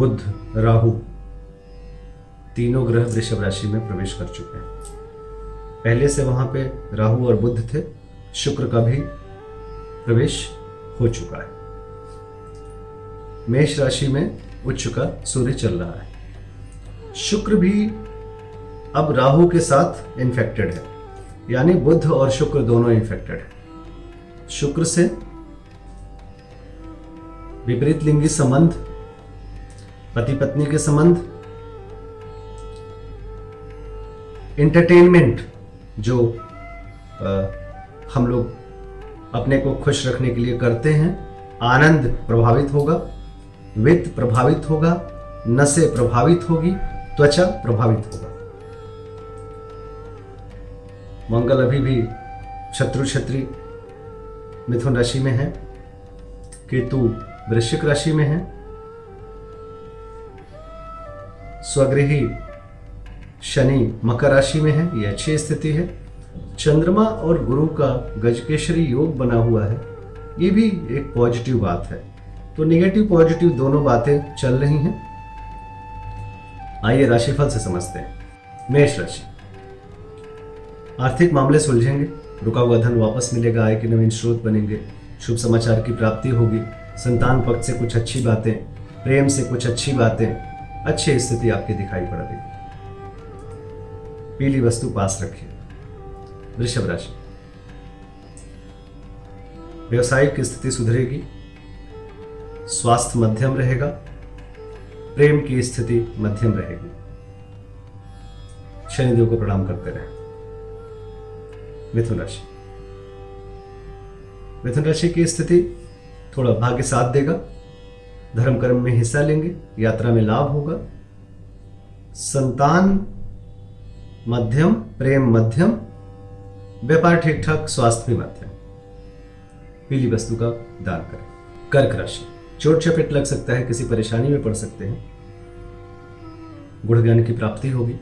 बुध, राहु तीनों ग्रह वृषभ राशि में प्रवेश कर चुके हैं। पहले से वहाँ पे राहु और बुध थे, शुक्र का भी प्रवेश हो चुका है। मेष राशि में उच्च का सूर्य चल रहा है। शुक्र भी अब राहु के साथ इन्फेक्टेड है। यानी बुध और शुक्र दोनों इन्फेक्टेड है। शुक्र से विपरीत लिंगी संबंध पति पत्नी के संबंध। इंटरटेनमेंट जो आ, हम लोग अपने को खुश रखने के लिए करते हैं आनंद प्रभावित होगा वित्त प्रभावित होगा नसें प्रभावित होगी त्वचा प्रभावित होगा। मंगल अभी भी शत्रु क्षत्रि मिथुन राशि में है केतु वृश्चिक राशि में है स्वगृही शनि मकर राशि में है, यह अच्छी स्थिति है। चंद्रमा और गुरु का गजकेशरी योग बना हुआ है। ये भी एक पॉजिटिव बात है। तो नेगेटिव पॉजिटिव दोनों बातें चल रही हैं। आइए राशिफल से समझते हैं। मेष राशि। आर्थिक मामले सुलझेंगे। रुका हुआ धन वापस मिलेगा, आय के नवीन स्रोत बनेंगे। शुभ समाचार की प्राप्ति होगी। संतान पक्ष से कुछ अच्छी बातें, प्रेम से कुछ अच्छी बातें। अच्छी स्थिति आपकी दिखाई पड़ रही। पीली वस्तु पास रखिए। वृषभ राशि। व्यवसायिक स्थिति सुधरेगी। स्वास्थ्य मध्यम रहेगा। प्रेम की स्थिति मध्यम रहेगी। शनिदेव को प्रणाम करते रहे। मिथुन राशि। मिथुन राशि की स्थिति थोड़ा भाग्य साथ देगा। धर्म कर्म में हिस्सा लेंगे, यात्रा में लाभ होगा। संतान मध्यम, प्रेम मध्यम, व्यापार ठीक ठाक स्वास्थ्य भी मध्यम। पीली वस्तु का दान करें। कर्क राशि। चोट चपेट लग सकता है, किसी परेशानी में पड़ सकते हैं। गुण ज्ञान की प्राप्ति होगी।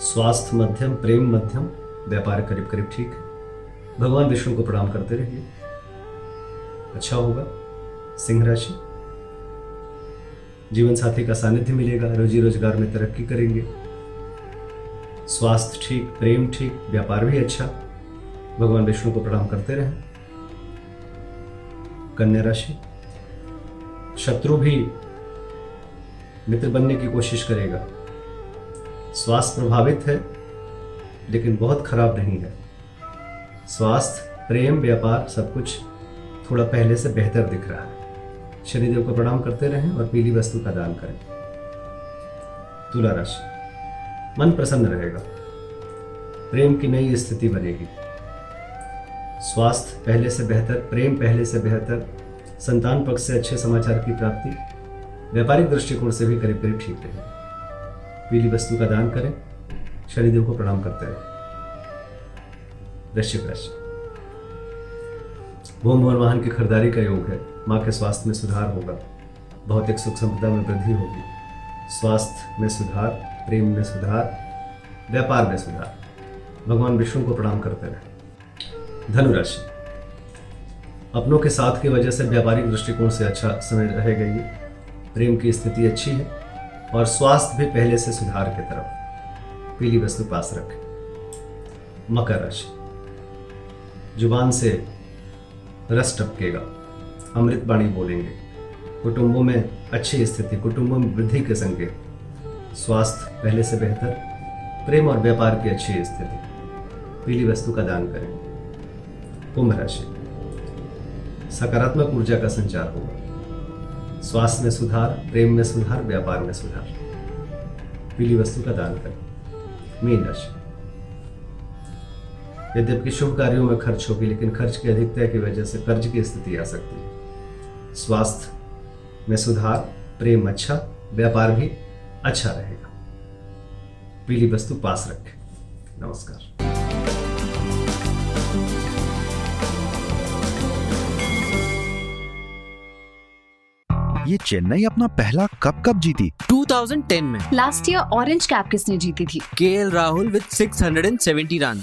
स्वास्थ्य मध्यम, प्रेम मध्यम, व्यापार करीब करीब ठीक भगवान विष्णु को प्रणाम करते रहिए। अच्छा होगा। सिंह राशि। जीवन साथी का सानिध्य मिलेगा, रोजी रोज़गार में तरक्की करेंगे। स्वास्थ्य ठीक, प्रेम ठीक, व्यापार भी अच्छा। भगवान विष्णु को प्रणाम करते रहें। कन्या राशि, शत्रु भी मित्र बनने की कोशिश करेगा। स्वास्थ्य प्रभावित है, लेकिन बहुत खराब नहीं है। स्वास्थ्य, प्रेम, व्यापार, सब कुछ थोड़ा पहले से बेहतर दिख रहा है। शनिदेव को प्रणाम करते रहें और पीली वस्तु का दान करें। तुला राशि। मन प्रसन्न रहेगा। प्रेम की नई स्थिति बनेगी। स्वास्थ्य पहले से बेहतर, प्रेम पहले से बेहतर, संतान पक्ष से अच्छे समाचार की प्राप्ति, व्यापारिक दृष्टिकोण से भी करीब करीब ठीक रहे पीली वस्तु का दान करें, शनिदेव को प्रणाम करते रहे। वृश्चिक राशि। भूम भवन वाहन की खरीदारी का योग है। माँ के स्वास्थ्य में सुधार होगा, भौतिक सुख संपदा में वृद्धि होगी। स्वास्थ्य में सुधार, प्रेम में सुधार, व्यापार में सुधार। भगवान विष्णु को प्रणाम करते रहे। धनुराशि। अपनों के साथ की वजह से व्यापारिक दृष्टिकोण से अच्छा समय रहेगा ये प्रेम की स्थिति अच्छी है और स्वास्थ्य भी पहले से सुधार की तरफ़ पीली वस्तु पास रखें। मकर राशि। ज़ुबान से रस टपकेगा। अमृत बाणी बोलेंगे। कुटुंबों में अच्छी स्थिति, कुटुंबों में वृद्धि के संकेत। स्वास्थ्य पहले से बेहतर, प्रेम और व्यापार की अच्छी स्थिति। पीली वस्तु का दान करें। कुंभ राशि। सकारात्मक ऊर्जा का संचार होगा। स्वास्थ्य में सुधार, प्रेम में सुधार, व्यापार में सुधार। पीली वस्तु का दान करें। मीन राशि। यद्यपि शुभ कार्यों में खर्च होगी, लेकिन खर्च की अधिकता की वजह से कर्ज की स्थिति आ सकती है। स्वास्थ्य में सुधार प्रेम अच्छा व्यापार भी अच्छा रहेगा। पीली वस्तु पास रखें। नमस्कार। ये चेन्नई अपना पहला कप कब जीती। 2010 में। लास्ट ईयर ऑरेंज कैप किसने जीती थी? K Rahul with 670 run